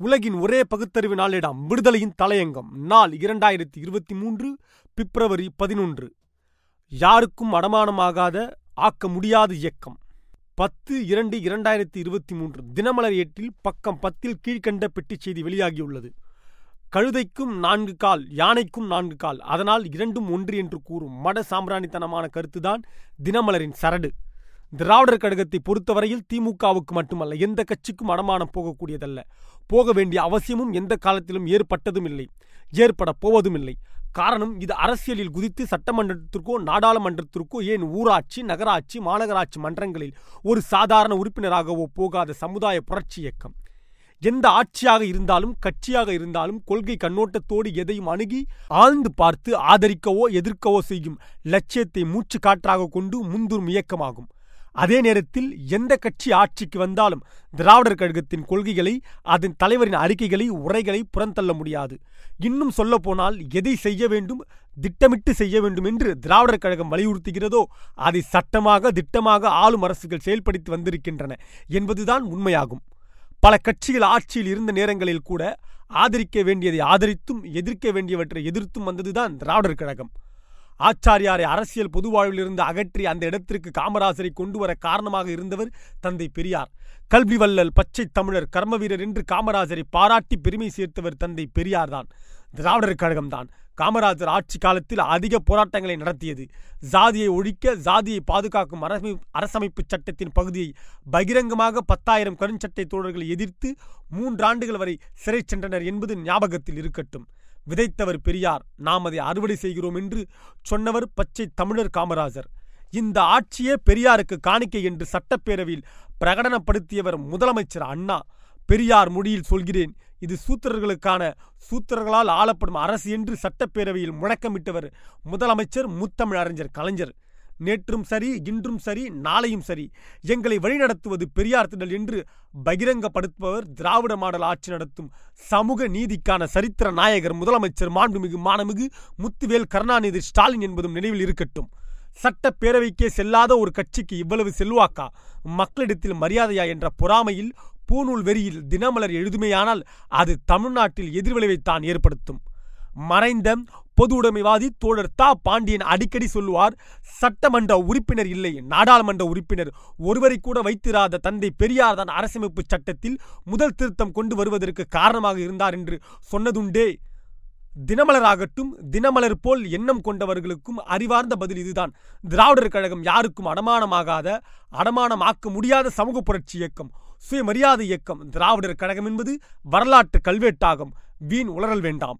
உலகின் ஒரே பகுத்தறிவு நாளிடம் விடுதலையின் தலையங்கம். நாள் இரண்டாயிரத்தி இருபத்தி மூன்று பிப்ரவரி பதினொன்று. யாருக்கும் அடமானமாகாத ஆக்க முடியாத இயக்கம். பத்து இரண்டு இரண்டாயிரத்தி இருபத்தி மூன்று தினமலர் ஏட்டில் பக்கம் பத்தில் கீழ்கண்ட பெட்டிச் செய்தி வெளியாகியுள்ளது. கழுதைக்கும் நான்கு கால் யானைக்கும் நான்கு கால் அதனால் இரண்டும் ஒன்று என்று கூறும் மட சாம்பிராணித்தனமான கருத்துதான் தினமலரின் சரடு. திராவிடர் கழகத்தை பொறுத்தவரையில் திமுகவுக்கு மட்டுமல்ல எந்த கட்சிக்கும் அடமானம் போகக்கூடியதல்ல. போக வேண்டிய அவசியமும் எந்த காலத்திலும் ஏற்பட்டதும் இல்லை. ஏற்பட போவதும் இல்லை. காரணம் இது அரசியலில் குதித்து சட்டமன்றத்திற்கோ நாடாளுமன்றத்திற்கோ ஏன் ஊராட்சி நகராட்சி மாநகராட்சி மன்றங்களில் ஒரு சாதாரண உறுப்பினராகவோ போகாத சமுதாய புரட்சி இயக்கம்? எந்த ஆட்சியாக இருந்தாலும் கட்சியாக இருந்தாலும் கொள்கை கண்ணோட்டத்தோடு எதையும் அணுகி ஆழ்ந்து பார்த்து ஆதரிக்கவோ எதிர்க்கவோ செய்யும் லட்சியத்தை மூச்சு காற்றாக கொண்டு முந்துரும் இயக்கமாகும். அதே நேரத்தில் எந்த கட்சி ஆட்சிக்கு வந்தாலும் திராவிடர் கழகத்தின் கொள்கைகளை அதன் தலைவரின் அறிக்கைகளை உரைகளை புறந்தள்ள முடியாது. இன்னும் சொல்லப்போனால் எதை செய்ய வேண்டும் திட்டமிட்டு செய்ய வேண்டும் என்று திராவிடர் கழகம் வலியுறுத்துகிறதோ அதை சட்டமாக திட்டமாக ஆளும் அரசுகள் செயல்படுத்தி வந்திருக்கின்றன என்பதுதான் உண்மையாகும். பல கட்சிகள் ஆட்சியில் இருந்த நேரங்களில் கூட ஆதரிக்க வேண்டியதை ஆதரித்தும் எதிர்க்க வேண்டியவற்றை எதிர்த்தும் வந்ததுதான் திராவிடர் கழகம். ஆச்சாரியாரை அரசியல் பொதுவாழ்விலிருந்து அகற்றி அந்த இடத்திற்கு காமராசரை கொண்டு வர காரணமாக இருந்தவர் தந்தை பெரியார். கல்வி வல்லல் பச்சை தமிழர் கர்மவீரர் என்று காமராஜரை பாராட்டி பெருமை சேர்த்தவர் தந்தை பெரியார் தான் திராவிடர் கழகம்தான். காமராஜர் ஆட்சி காலத்தில் அதிக போராட்டங்களை நடத்தியது. ஜாதியை ஒழிக்க ஜாதியை பாதுகாக்கும் அரசமை அரசமைப்பு சட்டத்தின் பகுதியை பகிரங்கமாக பத்தாயிரம் கருஞ்சட்டை தோழர்களை எதிர்த்து மூன்றாண்டுகள் வரை சிறை சென்றனர் என்பது ஞாபகத்தில் இருக்கட்டும். விதைத்தவர் பெரியார் நாம் அதை அறுவடை செய்கிறோம் என்று சொன்னவர் பச்சை தமிழர் காமராஜர். இந்த ஆட்சியே பெரியாருக்கு காணிக்கை என்று சட்டப்பேரவையில் பிரகடனப்படுத்தியவர் முதலமைச்சர் அண்ணா. பெரியார் மொழியில் சொல்கிறேன் இது சூத்திரர்களுக்கான சூத்திரர்களால் ஆளப்படும் அரசு என்று சட்டப்பேரவையில் முழக்கமிட்டவர் முதலமைச்சர் முத்தமிழ் அறிஞர் கலைஞர். நேற்றும் சரி இன்றும் சரி நாளையும் சரி. எங்களை வழிநடத்துவது பெரியார் திடல் என்று பகிரங்கப்படுத்துபவர் திராவிட மாடல் ஆட்சி நடத்தும் சமூக நீதிக்கான சரித்திர நாயகர் முதலமைச்சர் மாண்புமிகு மானமிகு முத்துவேல் கருணாநிதி ஸ்டாலின் என்பதும் நினைவில் இருக்கட்டும். சட்டப்பேரவைக்கே செல்லாத ஒரு கட்சிக்கு இவ்வளவு செல்வாக்கா? மக்களிடத்தில் மரியாதையா என்ற பொறாமையில் பூநூல் வெறியில் தினமலர் எழுதுமையானால் அது தமிழ்நாட்டில் எதிர்விளைவைத்தான் ஏற்படுத்தும். மறைந்த பொது உடைமைவாதி தோழர் தா. பாண்டியன் அடிக்கடி சொல்லுவார் சட்டமன்ற உறுப்பினர் இல்லை நாடாளுமன்ற உறுப்பினர். ஒருவரை கூட வைத்திராத தந்தை பெரியார் தான் அரசமைப்பு சட்டத்தில் முதல் திருத்தம் கொண்டு வருவதற்கு காரணமாக இருந்தார் என்று சொன்னதுண்டே. தினமலராகட்டும் தினமலர் போல் எண்ணம் கொண்டவர்களுக்கும் அறிவார்ந்த பதில் இதுதான். திராவிடர் கழகம் யாருக்கும் அடமானமாகாத அடமானமாக்க முடியாத சமூக புரட்சி இயக்கம். சுயமரியாதை இயக்கம். திராவிடர் கழகம் என்பது வரலாற்று கல்வெட்டாகும். வீண் உளறல் வேண்டாம்.